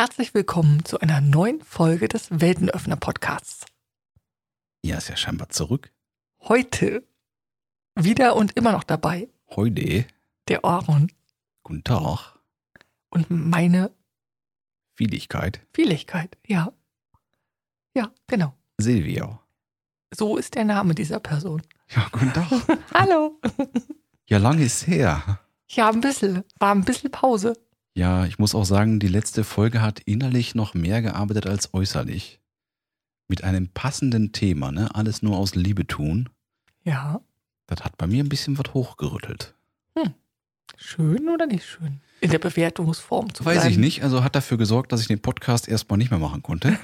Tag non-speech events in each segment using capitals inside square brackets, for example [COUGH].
herzlich willkommen zu einer neuen Folge des Weltenöffner Podcasts. Ja, ist ja scheinbar zurück. Heute wieder und immer noch dabei Heute. der Aaron Guten Tag. und meine Vieligkeit. Vieligkeit. Ja. Ja, genau. Silvia. So ist der Name dieser Person. Ja, guten Tag. [LAUGHS] Hallo. ja, lang ist her. Ja, ein bisschen. War ein bisschen Pause. Ja, ich muss auch sagen, die letzte Folge hat innerlich noch mehr gearbeitet als äußerlich. Mit einem passenden Thema, ne? Alles nur aus Liebe tun. Ja. Das hat bei mir ein bisschen was hochgerüttelt. Schön oder nicht schön? In der Bewertungsform zu Weiß bleiben. ich nicht, also hat dafür gesorgt, dass ich den Podcast erstmal nicht mehr machen konnte.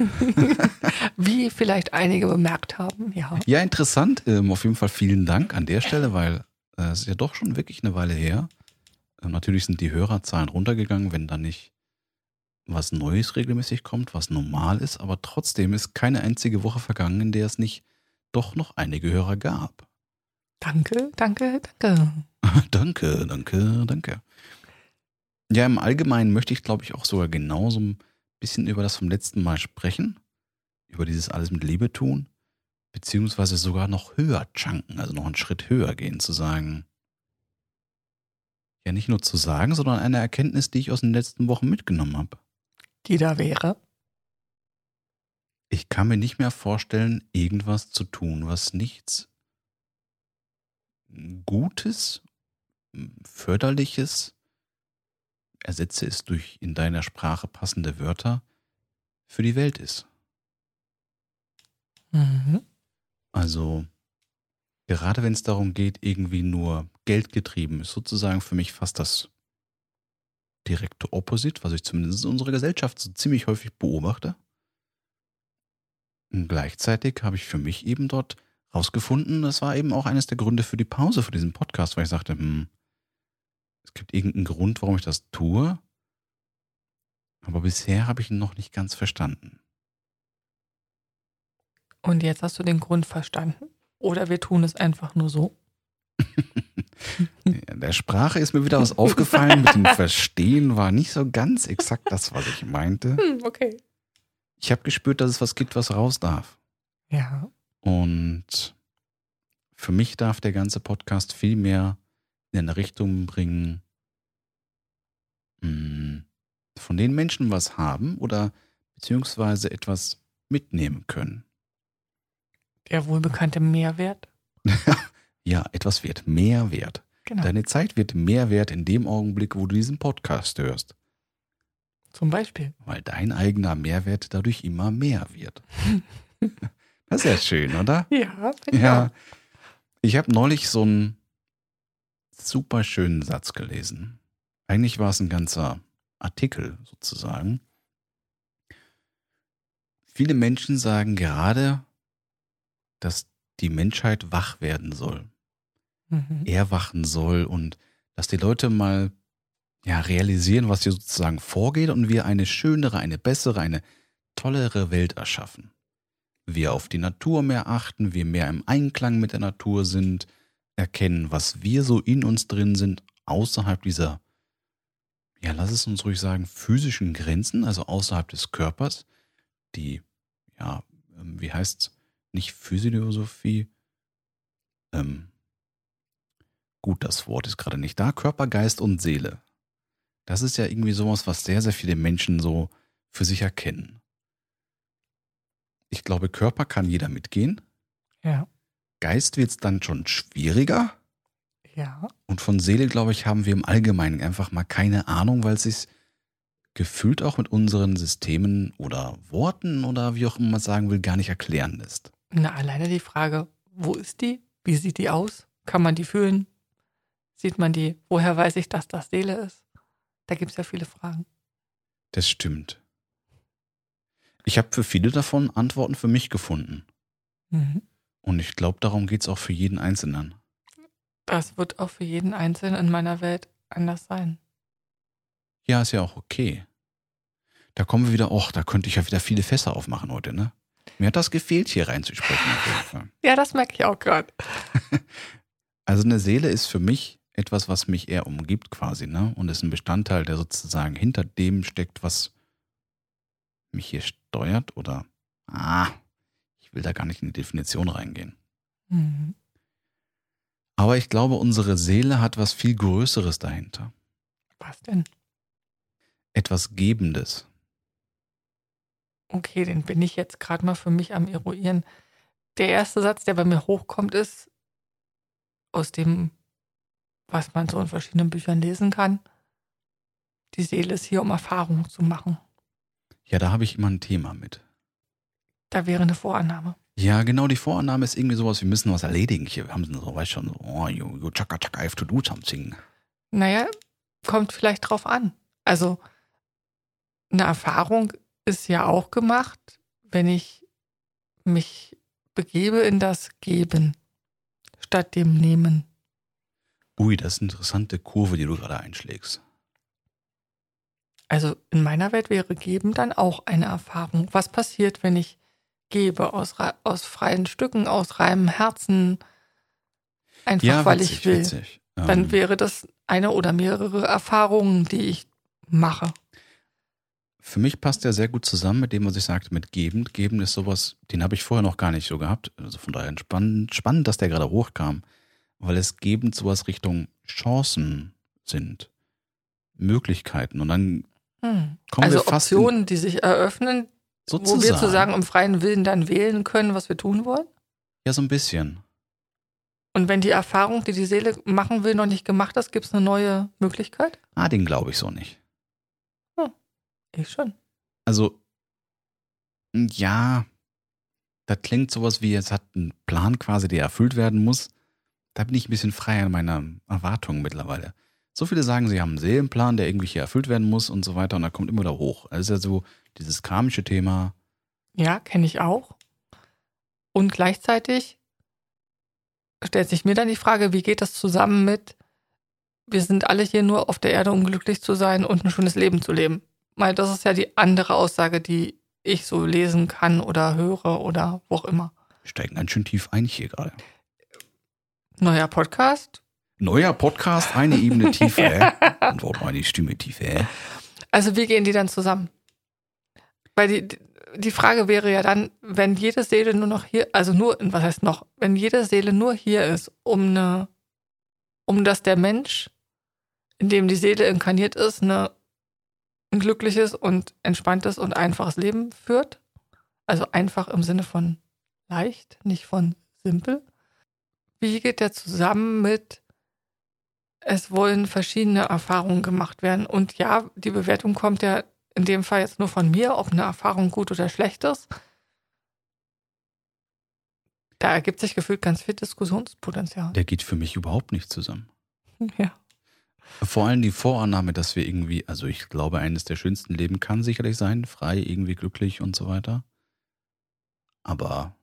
[LAUGHS] Wie vielleicht einige bemerkt haben. Ja. Ja, interessant. Ähm, auf jeden Fall vielen Dank an der Stelle, weil äh, es ist ja doch schon wirklich eine Weile her. Äh, natürlich sind die Hörerzahlen runtergegangen, wenn da nicht was Neues regelmäßig kommt, was normal ist, aber trotzdem ist keine einzige Woche vergangen, in der es nicht doch noch einige Hörer gab. Danke, danke, danke. [LAUGHS] danke, danke, danke. Ja, im Allgemeinen möchte ich, glaube ich, auch sogar genauso ein bisschen über das vom letzten Mal sprechen. Über dieses alles mit Liebe tun. Beziehungsweise sogar noch höher chunken, also noch einen Schritt höher gehen, zu sagen. Ja, nicht nur zu sagen, sondern eine Erkenntnis, die ich aus den letzten Wochen mitgenommen habe. Die da wäre. Ich kann mir nicht mehr vorstellen, irgendwas zu tun, was nichts Gutes, Förderliches, ersetze es durch in deiner Sprache passende Wörter, für die Welt ist. Mhm. Also, gerade wenn es darum geht, irgendwie nur Geld getrieben, ist sozusagen für mich fast das direkte Opposite, was ich zumindest in unserer Gesellschaft so ziemlich häufig beobachte. Und gleichzeitig habe ich für mich eben dort rausgefunden, das war eben auch eines der Gründe für die Pause für diesen Podcast, weil ich sagte, hm, es gibt irgendeinen Grund, warum ich das tue, aber bisher habe ich ihn noch nicht ganz verstanden. Und jetzt hast du den Grund verstanden? Oder wir tun es einfach nur so? [LAUGHS] In der Sprache ist mir wieder was aufgefallen. Mit dem [LAUGHS] Verstehen war nicht so ganz exakt das, was ich meinte. Hm, okay. Ich habe gespürt, dass es was gibt, was raus darf. Ja. Und für mich darf der ganze Podcast viel mehr in eine Richtung bringen, mh, von den Menschen was haben oder beziehungsweise etwas mitnehmen können. Der wohlbekannte Mehrwert. [LAUGHS] Ja, etwas wird mehr wert. Genau. Deine Zeit wird mehr wert in dem Augenblick, wo du diesen Podcast hörst. Zum Beispiel. weil dein eigener Mehrwert dadurch immer mehr wird. [LAUGHS] Das ist ja schön, oder? Ja, ich Ja. Ich habe neulich so einen super schönen Satz gelesen. Eigentlich war es ein ganzer Artikel sozusagen. Viele Menschen sagen gerade, dass die Menschheit wach werden soll Mhm. erwachen soll und dass die Leute mal ja, realisieren, was hier sozusagen vorgeht und wir eine schönere, eine bessere, eine tollere Welt erschaffen. Wir auf die Natur mehr achten, wir mehr im Einklang mit der Natur sind, erkennen, was wir so in uns drin sind, außerhalb dieser, ja, lass es uns ruhig sagen, physischen Grenzen, also außerhalb des Körpers, die, ja, ähm, wie heißt's, nicht Physiosophie, ähm, gut, das Wort ist gerade nicht da, Körper, Geist und Seele. Das ist ja irgendwie sowas, was sehr, sehr viele Menschen so für sich erkennen. Ich glaube, Körper kann jeder mitgehen. Ja. Geist wird es dann schon schwieriger. Ja. Und von Seele, glaube ich, haben wir im Allgemeinen einfach mal keine Ahnung, weil es sich gefühlt auch mit unseren Systemen oder Worten oder wie auch immer man sagen will, gar nicht erklären lässt. Na, alleine die Frage, wo ist die? Wie sieht die aus? Kann man die fühlen? Sieht man die? Woher weiß ich, dass das Seele ist? Da gibt es ja viele Fragen. Das stimmt. Ich habe für viele davon Antworten für mich gefunden. Mhm. Und ich glaube, darum geht es auch für jeden Einzelnen. Das wird auch für jeden Einzelnen in meiner Welt anders sein. Ja, ist ja auch okay. Da kommen wir wieder, och, da könnte ich ja wieder viele Fässer aufmachen heute, ne? Mir hat das gefehlt, hier reinzusprechen. Auf jeden Fall. Ja, das merke ich auch gerade. [LAUGHS] Also eine Seele ist für mich etwas, was mich eher umgibt quasi, ne? Und ist ein Bestandteil, der sozusagen hinter dem steckt, was mich hier steuert oder, ah, ich will da gar nicht in die Definition reingehen. Mhm. Aber ich glaube, unsere Seele hat was viel Größeres dahinter. Was denn? Etwas Gebendes. Okay, den bin ich jetzt gerade mal für mich am Eruieren. Der erste Satz, der bei mir hochkommt, ist aus dem, was man so in verschiedenen Büchern lesen kann. Die Seele ist hier, um Erfahrungen zu machen. Ja, da habe ich immer ein Thema mit. Da wäre eine Vorannahme. Ja, genau, die Vorannahme ist irgendwie sowas, wir müssen was erledigen. Hier, wir haben so, weißt schon, so, oh, you, you chaka chaka, I have to do something. Naja, kommt vielleicht drauf an. Also, eine Erfahrung ist ja auch gemacht, wenn ich mich begebe in das Geben statt dem Nehmen. Ui, das ist eine interessante Kurve, die du gerade einschlägst. Also in meiner Welt wäre Geben dann auch eine Erfahrung. Was passiert, wenn ich gebe aus, aus freien Stücken, aus reinem Herzen, einfach Ja, weil witzig, ich will? witzig. Dann Ähm, wäre das eine oder mehrere Erfahrungen, die ich mache. Für mich passt der sehr gut zusammen mit dem, was ich sagte, mit Geben. Geben ist sowas, den habe ich vorher noch gar nicht so gehabt. Also von daher spannend, spannend, dass der gerade hochkam, weil es gebend sowas Richtung Chancen sind, Möglichkeiten. Und dann Hm. kommen Also wir fast in- Optionen, die sich eröffnen, sozusagen. wo wir sozusagen im freien Willen dann wählen können, was wir tun wollen. Ja, so ein bisschen. Und wenn die Erfahrung, die die Seele machen will, noch nicht gemacht ist, gibt es eine neue Möglichkeit? Ah, den glaube ich so nicht. Ich schon. Also, ja, das klingt sowas wie, es hat einen Plan quasi, der erfüllt werden muss. Da bin ich ein bisschen freier in meiner Erwartung mittlerweile. So viele sagen, sie haben einen Seelenplan, der irgendwie hier erfüllt werden muss und so weiter und da kommt immer wieder hoch. Das ist ja so dieses karmische Thema. Ja, kenne ich auch. Und gleichzeitig stellt sich mir dann die Frage, wie geht das zusammen mit, wir sind alle hier nur auf der Erde, um glücklich zu sein und ein schönes Leben zu leben. Weil das ist ja die andere Aussage, die ich so lesen kann oder höre oder wo auch immer. Wir steigen ganz schön tief ein hier gerade. Neuer Podcast. Neuer Podcast, eine Ebene [LAUGHS] tiefer. äh? Und wo meine Stimme tiefer. Also wie gehen die dann zusammen? Weil die, die Frage wäre ja dann, wenn jede Seele nur noch hier, also nur, was heißt noch, wenn jede Seele nur hier ist, um eine, um dass der Mensch, in dem die Seele inkarniert ist, eine, ein glückliches und entspanntes und einfaches Leben führt. Also einfach im Sinne von leicht, nicht von simpel. Wie geht der zusammen mit, es wollen verschiedene Erfahrungen gemacht werden. Und ja, die Bewertung kommt ja in dem Fall jetzt nur von mir, ob eine Erfahrung gut oder schlecht ist. Da ergibt sich gefühlt ganz viel Diskussionspotenzial. Der geht für mich überhaupt nicht zusammen. Ja. Vor allem die Vorannahme, dass wir irgendwie, also ich glaube, eines der schönsten Leben kann sicherlich sein, frei, irgendwie glücklich und so weiter. Aber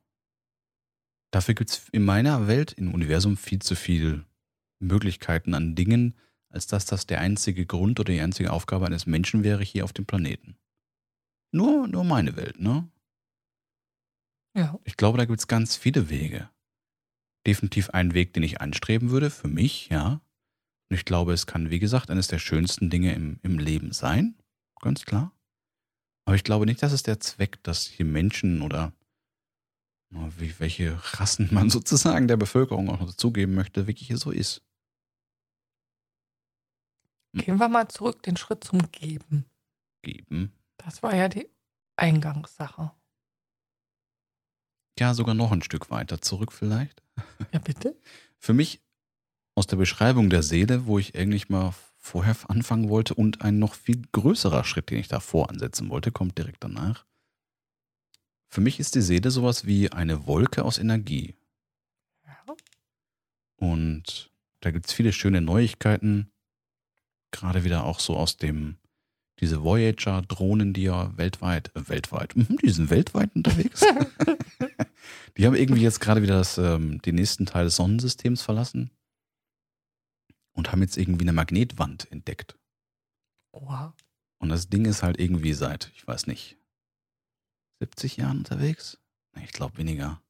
dafür gibt es in meiner Welt, im Universum, viel zu viel Möglichkeiten an Dingen, als dass das der einzige Grund oder die einzige Aufgabe eines Menschen wäre hier auf dem Planeten. Nur, nur meine Welt, ne? Ja. Ich glaube, da gibt es ganz viele Wege. Definitiv einen Weg, den ich anstreben würde, für mich, ja. Und ich glaube, es kann, wie gesagt, eines der schönsten Dinge im, im Leben sein, ganz klar. Aber ich glaube nicht, dass es der Zweck, dass hier Menschen oder wie, welche Rassen man [LAUGHS] sozusagen der Bevölkerung auch noch dazugeben möchte, wirklich so ist. Gehen wir mal zurück den Schritt zum Geben. Geben. Das war ja die Eingangssache. Ja, sogar noch ein Stück weiter zurück vielleicht. Ja, bitte? [LAUGHS] Für mich aus der Beschreibung der Seele, wo ich eigentlich mal vorher anfangen wollte und ein noch viel größerer Schritt, den ich davor ansetzen wollte, kommt direkt danach. Für mich ist die Seele sowas wie eine Wolke aus Energie. Und da gibt es viele schöne Neuigkeiten. Gerade wieder auch so aus dem, diese Voyager-Drohnen, die ja weltweit, äh, weltweit, [LAUGHS] die sind weltweit unterwegs. [LAUGHS] die haben irgendwie jetzt gerade wieder das, ähm, den nächsten Teil des Sonnensystems verlassen und haben jetzt irgendwie eine Magnetwand entdeckt. Oha. Und das Ding ist halt irgendwie seit, ich weiß nicht, 70 Jahren unterwegs? Ich glaube weniger.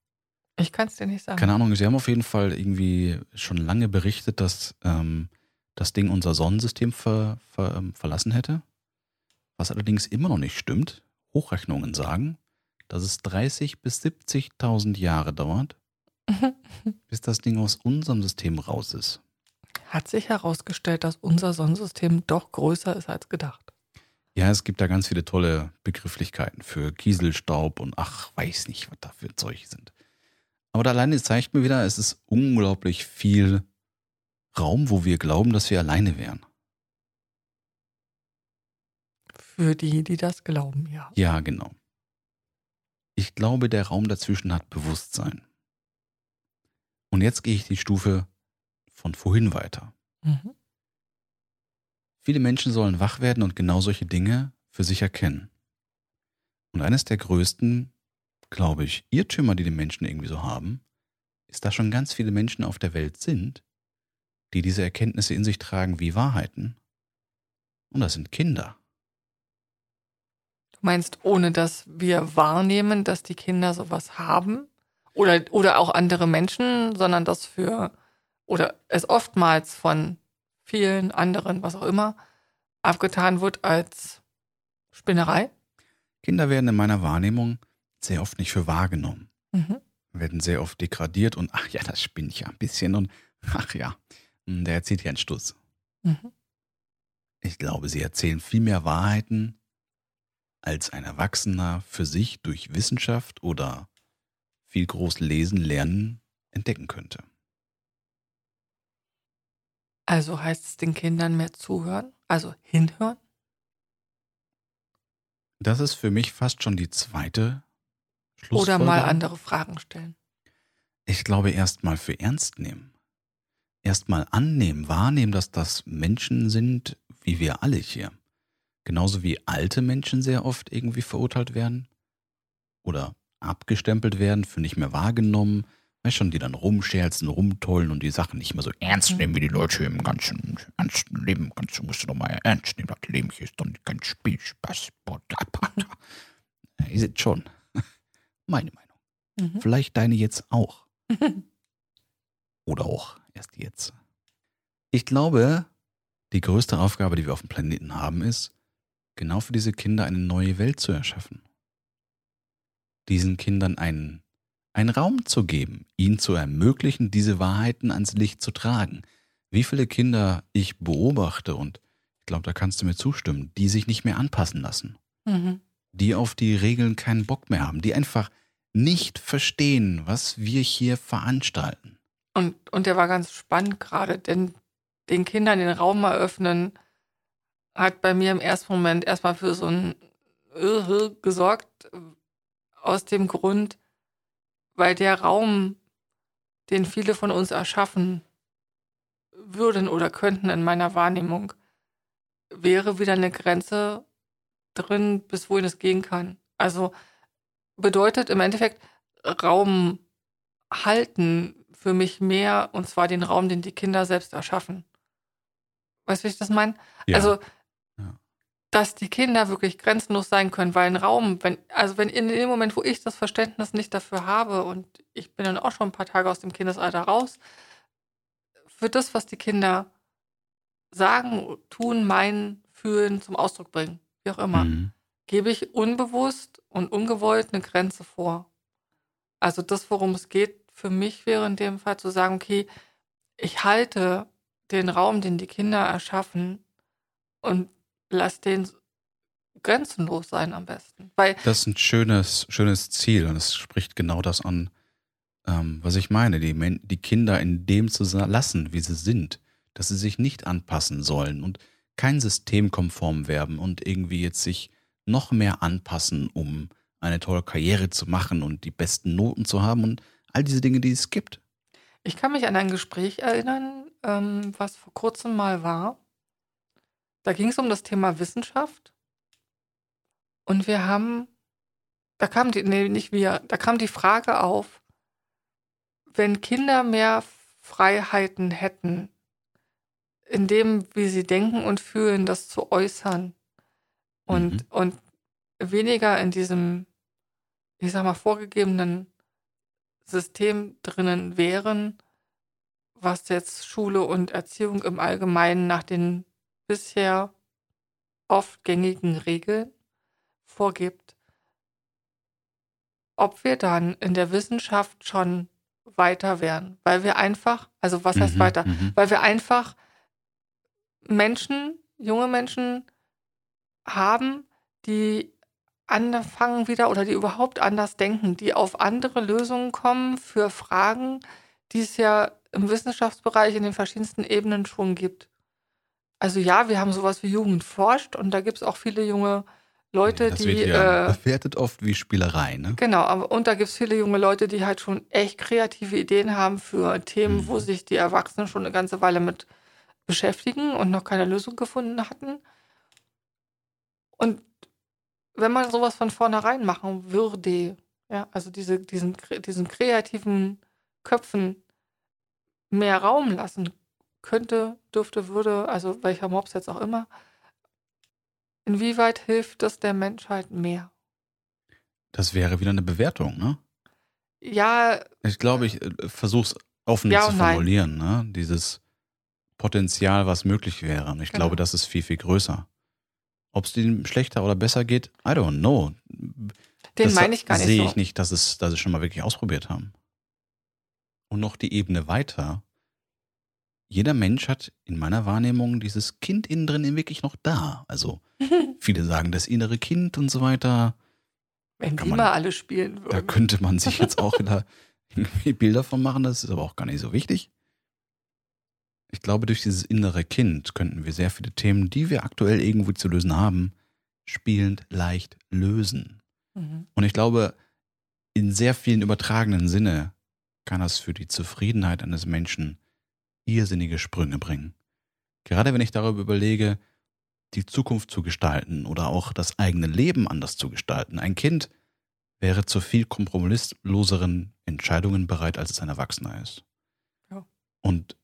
Ich kann es dir nicht sagen. Keine Ahnung, sie haben auf jeden Fall irgendwie schon lange berichtet, dass ähm, das Ding unser Sonnensystem ver, ver, ähm, verlassen hätte. Was allerdings immer noch nicht stimmt. Hochrechnungen sagen, dass es 30 bis 70.000 Jahre dauert, [LAUGHS] bis das Ding aus unserem System raus ist. Hat sich herausgestellt, dass unser Sonnensystem doch größer ist als gedacht. Ja, es gibt da ganz viele tolle Begrifflichkeiten für Kieselstaub und ach, weiß nicht, was da für Zeug sind. Aber da alleine zeigt mir wieder, es ist unglaublich viel Raum, wo wir glauben, dass wir alleine wären. Für die, die das glauben, ja. Ja, genau. Ich glaube, der Raum dazwischen hat Bewusstsein. Und jetzt gehe ich die Stufe von vorhin weiter. Mhm. Viele Menschen sollen wach werden und genau solche Dinge für sich erkennen. Und eines der größten, glaube ich, Irrtümer, die die Menschen irgendwie so haben, ist, dass schon ganz viele Menschen auf der Welt sind, die diese Erkenntnisse in sich tragen wie Wahrheiten. Und das sind Kinder. Du meinst, ohne dass wir wahrnehmen, dass die Kinder sowas haben? Oder, oder auch andere Menschen, sondern das für, oder es oftmals von vielen anderen, was auch immer, abgetan wird als Spinnerei? Kinder werden in meiner Wahrnehmung sehr oft nicht für wahrgenommen. Mhm. Werden sehr oft degradiert und ach ja, das spinnt ja ein bisschen und ach ja, hm, der erzählt ja einen Stuss. Mhm. Ich glaube, sie erzählen viel mehr Wahrheiten, als ein Erwachsener für sich durch Wissenschaft oder viel groß lesen, lernen entdecken könnte. Also heißt es den Kindern mehr zuhören, also hinhören? Das ist für mich fast schon die zweite Oder mal andere Fragen stellen. Ich glaube, erst mal für ernst nehmen. Erst mal annehmen, wahrnehmen, dass das Menschen sind, wie wir alle hier. Genauso wie alte Menschen sehr oft irgendwie verurteilt werden oder abgestempelt werden, für nicht mehr wahrgenommen, Weißt schon, die dann rumscherzen, rumtollen und die Sachen nicht mehr so ernst nehmen, wie die Leute im ganzen ernsten Leben. Ganz, musst du doch mal ernst nehmen. Das Leben hier ist doch kein Spielspaß. Ist es schon. [LAUGHS] Meine Meinung. Mhm. Vielleicht deine jetzt auch. [LAUGHS] Oder auch erst jetzt. Ich glaube, die größte Aufgabe, die wir auf dem Planeten haben, ist, genau für diese Kinder eine neue Welt zu erschaffen. Diesen Kindern einen einen Raum zu geben, ihnen zu ermöglichen, diese Wahrheiten ans Licht zu tragen. Wie viele Kinder ich beobachte, und ich glaube, da kannst du mir zustimmen, die sich nicht mehr anpassen lassen. Mhm. Die auf die Regeln keinen Bock mehr haben, die einfach nicht verstehen, was wir hier veranstalten. Und, und der war ganz spannend gerade, denn den Kindern den Raum eröffnen hat bei mir im ersten Moment erstmal für so ein Irre gesorgt, aus dem Grund, weil der Raum, den viele von uns erschaffen würden oder könnten in meiner Wahrnehmung, wäre wieder eine Grenze drin, bis wohin es gehen kann. Also bedeutet im Endeffekt Raum halten für mich mehr, und zwar den Raum, den die Kinder selbst erschaffen. Weißt du, wie ich das meine? Ja. Also dass die Kinder wirklich grenzenlos sein können, weil ein Raum, wenn, also wenn in dem Moment, wo ich das Verständnis nicht dafür habe und ich bin dann auch schon ein paar Tage aus dem Kindesalter raus, für das, was die Kinder sagen, tun, meinen, fühlen, zum Ausdruck bringen, wie auch immer, mhm. gebe ich unbewusst und ungewollt eine Grenze vor. Also das, worum es geht, für mich wäre in dem Fall zu sagen, okay, ich halte den Raum, den die Kinder erschaffen und lass den grenzenlos sein am besten. Weil das ist ein schönes, schönes Ziel und es spricht genau das an, ähm, was ich meine. Die, die Kinder in dem zu lassen, wie sie sind, dass sie sich nicht anpassen sollen und kein System konform werden und irgendwie jetzt sich noch mehr anpassen, um eine tolle Karriere zu machen und die besten Noten zu haben und all diese Dinge, die es gibt. Ich kann mich an ein Gespräch erinnern, ähm, was vor kurzem mal war. Da ging es um das Thema Wissenschaft. Und wir haben, da kam die, nee, nicht wir, da kam die Frage auf, wenn Kinder mehr Freiheiten hätten, in dem, wie sie denken und fühlen, das zu äußern und, mhm. und weniger in diesem, ich sag mal, vorgegebenen System drinnen wären, was jetzt Schule und Erziehung im Allgemeinen nach den bisher oft gängigen Regeln vorgibt, ob wir dann in der Wissenschaft schon weiter wären, weil wir einfach, also was heißt Mhm, weiter, mhm. weil wir einfach Menschen, junge Menschen haben, die anfangen wieder oder die überhaupt anders denken, die auf andere Lösungen kommen für Fragen, die es ja im Wissenschaftsbereich in den verschiedensten Ebenen schon gibt. Also ja, wir haben sowas wie Jugend forscht und da gibt es auch viele junge Leute, das die wird ja äh, bewertet oft wie Spielerei, ne? Genau, aber und da gibt es viele junge Leute, die halt schon echt kreative Ideen haben für Themen, Mhm. wo sich die Erwachsenen schon eine ganze Weile mit beschäftigen und noch keine Lösung gefunden hatten. Und wenn man sowas von vornherein machen würde, ja, also diese, diesen, diesen kreativen Köpfen mehr Raum lassen könnte, dürfte, würde, also welcher Mops jetzt auch immer, inwieweit hilft das der Menschheit mehr? Das wäre wieder eine Bewertung, ne? Ja, Ich glaube, ich äh, versuche es offen Ja zu und nein. formulieren, ne? Dieses Potenzial, was möglich wäre. Und ich Genau. glaube, das ist viel, viel größer. Ob es denen schlechter oder besser geht, I don't know. den das meine ich gar nicht sehe so. ich nicht, dass es, dass es schon mal wirklich ausprobiert haben. Und noch die Ebene weiter. Jeder Mensch hat in meiner Wahrnehmung dieses Kind innen drin wirklich noch da. Also [LAUGHS] viele sagen das innere Kind und so weiter. Wenn die man- mal alle spielen Da würden. könnte man sich jetzt auch wieder [LAUGHS] irgendwie Bilder von machen, das ist aber auch gar nicht so wichtig. Ich glaube, durch dieses innere Kind könnten wir sehr viele Themen, die wir aktuell irgendwo zu lösen haben, spielend leicht lösen. Mhm. Und ich glaube, in sehr vielen übertragenen Sinne kann das für die Zufriedenheit eines Menschen irrsinnige Sprünge bringen. Gerade wenn ich darüber überlege, die Zukunft zu gestalten oder auch das eigene Leben anders zu gestalten. Ein Kind wäre zu viel kompromissloseren Entscheidungen bereit, als es ein Erwachsener ist. Ja. Und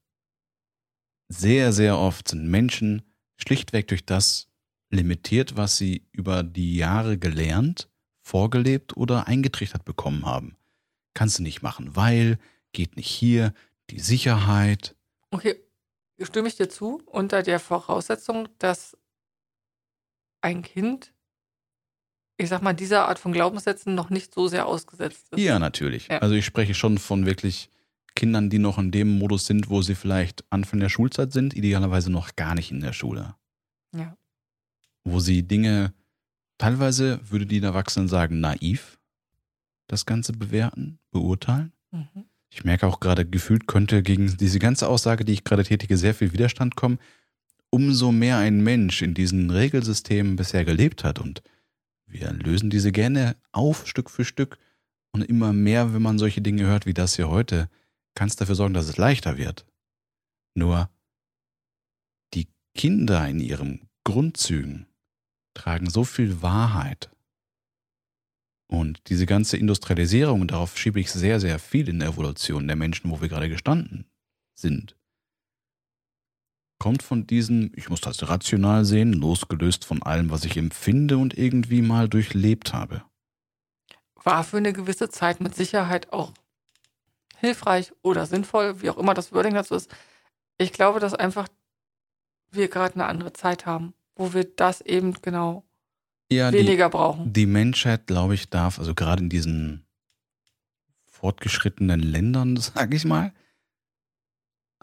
sehr, sehr oft sind Menschen schlichtweg durch das limitiert, was sie über die Jahre gelernt, vorgelebt oder eingetrichtert bekommen haben. Kannst du nicht machen, weil, geht nicht hier, die Sicherheit. Okay, stimme ich dir zu, unter der Voraussetzung, dass ein Kind, ich sag mal, dieser Art von Glaubenssätzen noch nicht so sehr ausgesetzt ist. Ja, natürlich. Ja. Also ich spreche schon von wirklich Kindern, die noch in dem Modus sind, wo sie vielleicht Anfang der Schulzeit sind, idealerweise noch gar nicht in der Schule. Ja. Wo sie Dinge, teilweise würde die Erwachsenen sagen, naiv, das Ganze bewerten, beurteilen. Mhm. Ich merke auch gerade, gefühlt könnte gegen diese ganze Aussage, die ich gerade tätige, sehr viel Widerstand kommen. Umso mehr ein Mensch in diesen Regelsystemen bisher gelebt hat und wir lösen diese gerne auf, Stück für Stück. Und immer mehr, wenn man solche Dinge hört wie das hier heute, kann es dafür sorgen, dass es leichter wird. Nur die Kinder in ihren Grundzügen tragen so viel Wahrheit. Und diese ganze Industrialisierung, und darauf schiebe ich sehr, sehr viel in der Evolution der Menschen, wo wir gerade gestanden sind, kommt von diesem, ich muss das rational sehen, losgelöst von allem, was ich empfinde und irgendwie mal durchlebt habe. War für eine gewisse Zeit mit Sicherheit auch hilfreich oder sinnvoll, wie auch immer das Wording dazu ist. Ich glaube, dass einfach wir gerade eine andere Zeit haben, wo wir das eben genau Ja, die, weniger brauchen. die Menschheit, glaube ich, darf, also gerade in diesen fortgeschrittenen Ländern, [LAUGHS] sage ich mal,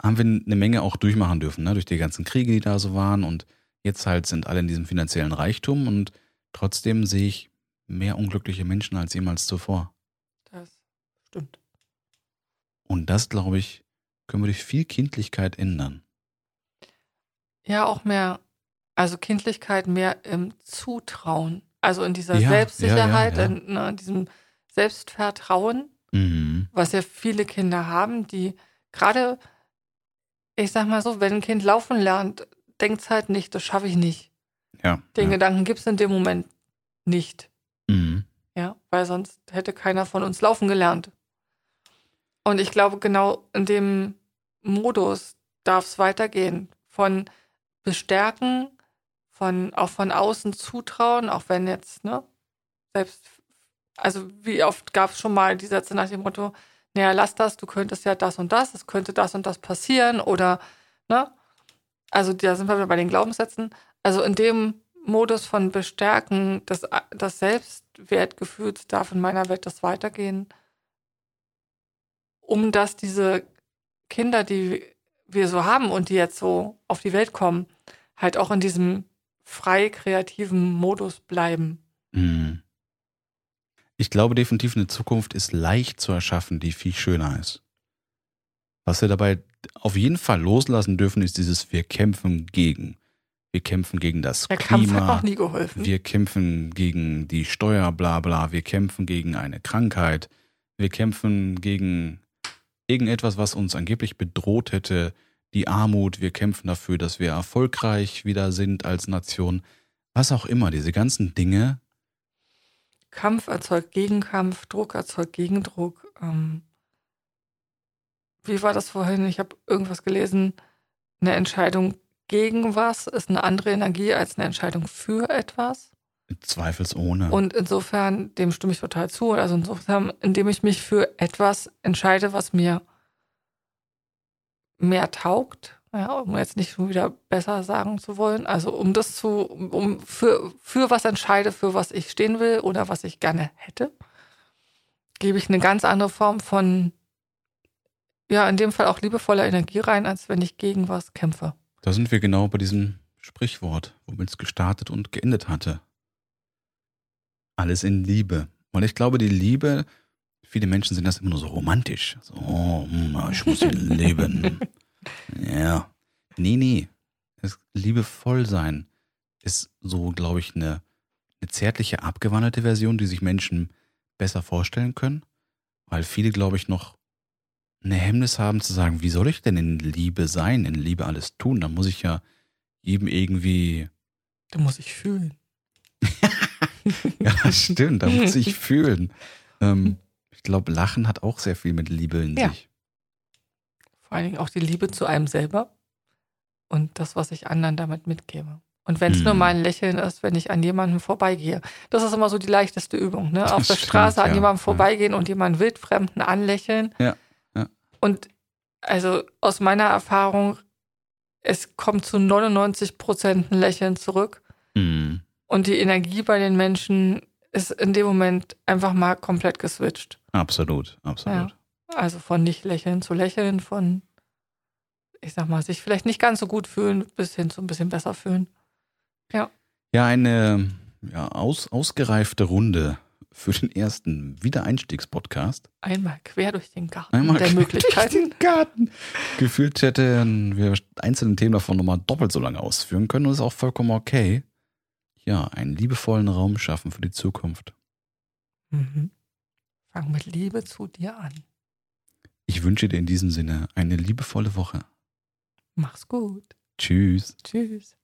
haben wir eine Menge auch durchmachen dürfen, ne? durch die ganzen Kriege, die da so waren. Und jetzt halt sind alle in diesem finanziellen Reichtum und trotzdem sehe ich mehr unglückliche Menschen als jemals zuvor. Das stimmt. Und das, glaube ich, können wir durch viel Kindlichkeit ändern. Ja, auch mehr, also Kindlichkeit mehr im Zutrauen. Also in dieser Ja, Selbstsicherheit, ja, ja. In, ne, diesem Selbstvertrauen, Mhm. was ja viele Kinder haben, die gerade, ich sag mal so, wenn ein Kind laufen lernt, denkt es halt nicht, das schaffe ich nicht. Ja. Den. Gedanken gibt es in dem Moment nicht. Mhm. Ja, weil sonst hätte keiner von uns laufen gelernt. Und ich glaube, genau in dem Modus darf es weitergehen. Von bestärken, von auch von außen zutrauen, auch wenn jetzt, ne, selbst, also wie oft gab es schon mal die Sätze nach dem Motto, naja, lass das, du könntest ja das und das, es könnte das und das passieren oder, ne? Also da sind wir wieder bei den Glaubenssätzen. Also in dem Modus von Bestärken, das, das Selbstwertgefühls darf in meiner Welt das weitergehen, um dass diese Kinder, die wir so haben und die jetzt so auf die Welt kommen, halt auch in diesem frei kreativen Modus bleiben. Mhm. Ich glaube definitiv, eine Zukunft ist leicht zu erschaffen, die viel schöner ist. Was wir dabei auf jeden Fall loslassen dürfen, ist dieses Wir kämpfen gegen. Wir kämpfen gegen das Der Kampf hat Klima. noch nie geholfen. Wir kämpfen gegen die Steuer, bla bla. Wir kämpfen gegen eine Krankheit. Wir kämpfen gegen irgendetwas, was uns angeblich bedroht hätte. Die Armut. Wir kämpfen dafür, dass wir erfolgreich wieder sind als Nation. Was auch immer. Diese ganzen Dinge. Kampf erzeugt Gegenkampf, Druck erzeugt Gegendruck. Ähm, wie war das vorhin? Ich habe irgendwas gelesen. Eine Entscheidung gegen was ist eine andere Energie als eine Entscheidung für etwas. Zweifelsohne. Und insofern, dem stimme ich total zu. Also insofern, indem ich mich für etwas entscheide, was mir mehr taugt, ja, um jetzt nicht schon wieder besser sagen zu wollen, also um das zu, um für, für was entscheide, für was ich stehen will oder was ich gerne hätte, gebe ich eine ganz andere Form von, ja, in dem Fall auch liebevoller Energie rein, als wenn ich gegen was kämpfe. Da sind wir genau bei diesem Sprichwort, womit es gestartet und geendet hatte. Alles in Liebe. Und ich glaube, die Liebe, viele Menschen sehen das immer nur so romantisch. So, oh, hm, ich muss sie lieben. [LAUGHS] Ja. Nee, nee. Es, liebevoll sein ist so, glaube ich, eine, eine zärtliche, abgewandelte Version, die sich Menschen besser vorstellen können. Weil viele, glaube ich, noch eine Hemmnis haben zu sagen, wie soll ich denn in Liebe sein, in Liebe alles tun? Da muss ich ja jedem irgendwie. Da muss ich fühlen. [LAUGHS] ja, das stimmt, da muss ich fühlen. Ähm, [LAUGHS] ich glaube, Lachen hat auch sehr viel mit Liebe in Ja. sich. Vor allen Dingen auch die Liebe zu einem selber und das, was ich anderen damit mitgebe. Und wenn es nur Mhm. mal ein Lächeln ist, wenn ich an jemandem vorbeigehe. Das ist immer so die leichteste Übung, ne? Auf Das der stimmt, Straße an ja, jemandem ja. vorbeigehen und jemanden wildfremden anlächeln. Ja, ja. Und also aus meiner Erfahrung, es kommt zu 99 Prozent ein Lächeln zurück. Mhm. Und die Energie bei den Menschen ist in dem Moment einfach mal komplett geswitcht. Absolut, absolut. Also von nicht lächeln zu lächeln, von, ich sag mal, sich vielleicht nicht ganz so gut fühlen, bis hin zu ein bisschen besser fühlen. Ja, eine ja, aus, ausgereifte Runde für den ersten Wiedereinstiegspodcast. Einmal quer durch den Garten Einmal der quer Möglichkeiten. Durch den Garten. Gefühlt hätten wir einzelne Themen davon nochmal doppelt so lange ausführen können und ist auch vollkommen okay. Ja, einen liebevollen Raum schaffen für die Zukunft. Mhm. Fang mit Liebe zu dir an. Ich wünsche dir in diesem Sinne eine liebevolle Woche. Mach's gut. Tschüss. Tschüss.